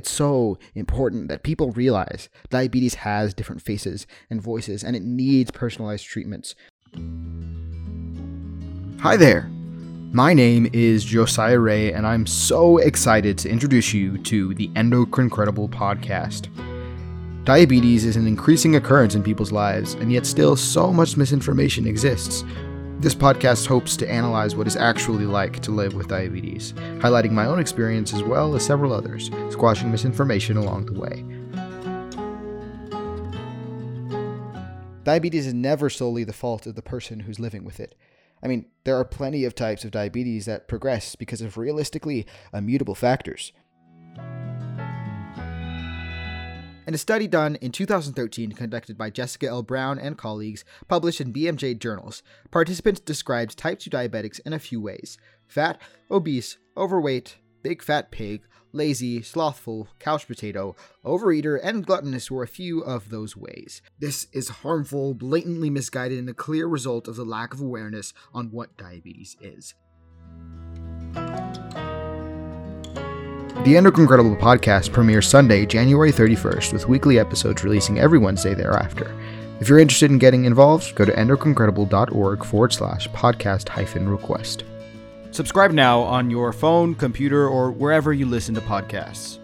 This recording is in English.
it's so important that people realize diabetes has different faces and voices and it needs personalized treatments. Hi there. My name is Josiah Ray, and I'm so excited to introduce you to the Endocrincredible podcast. Diabetes is an increasing occurrence in people's lives, and yet still so much misinformation exists. This podcast hopes to analyze what it's actually like to live with diabetes, highlighting my own experience as well as several others, squashing misinformation along the way. Diabetes is never solely the fault of the person who's living with it. I mean, there are plenty of types of diabetes that progress because of realistically immutable factors. In a study done in 2013 conducted by Jessica L. Browne and colleagues, published in BMJ journals, participants described type 2 diabetics in a few ways fat, obese, overweight, big fat pig, lazy, slothful, couch potato, overeater, and gluttonous were a few of those ways. This is harmful, blatantly misguided, and a clear result of the lack of awareness on what diabetes is. The Endocrincredible podcast premieres Sunday, January 31st, with weekly episodes releasing every Wednesday thereafter. If you're interested in getting involved, go to endocrincredible.org forward slash podcast hyphen request. Subscribe now on your phone, computer, or wherever you listen to podcasts.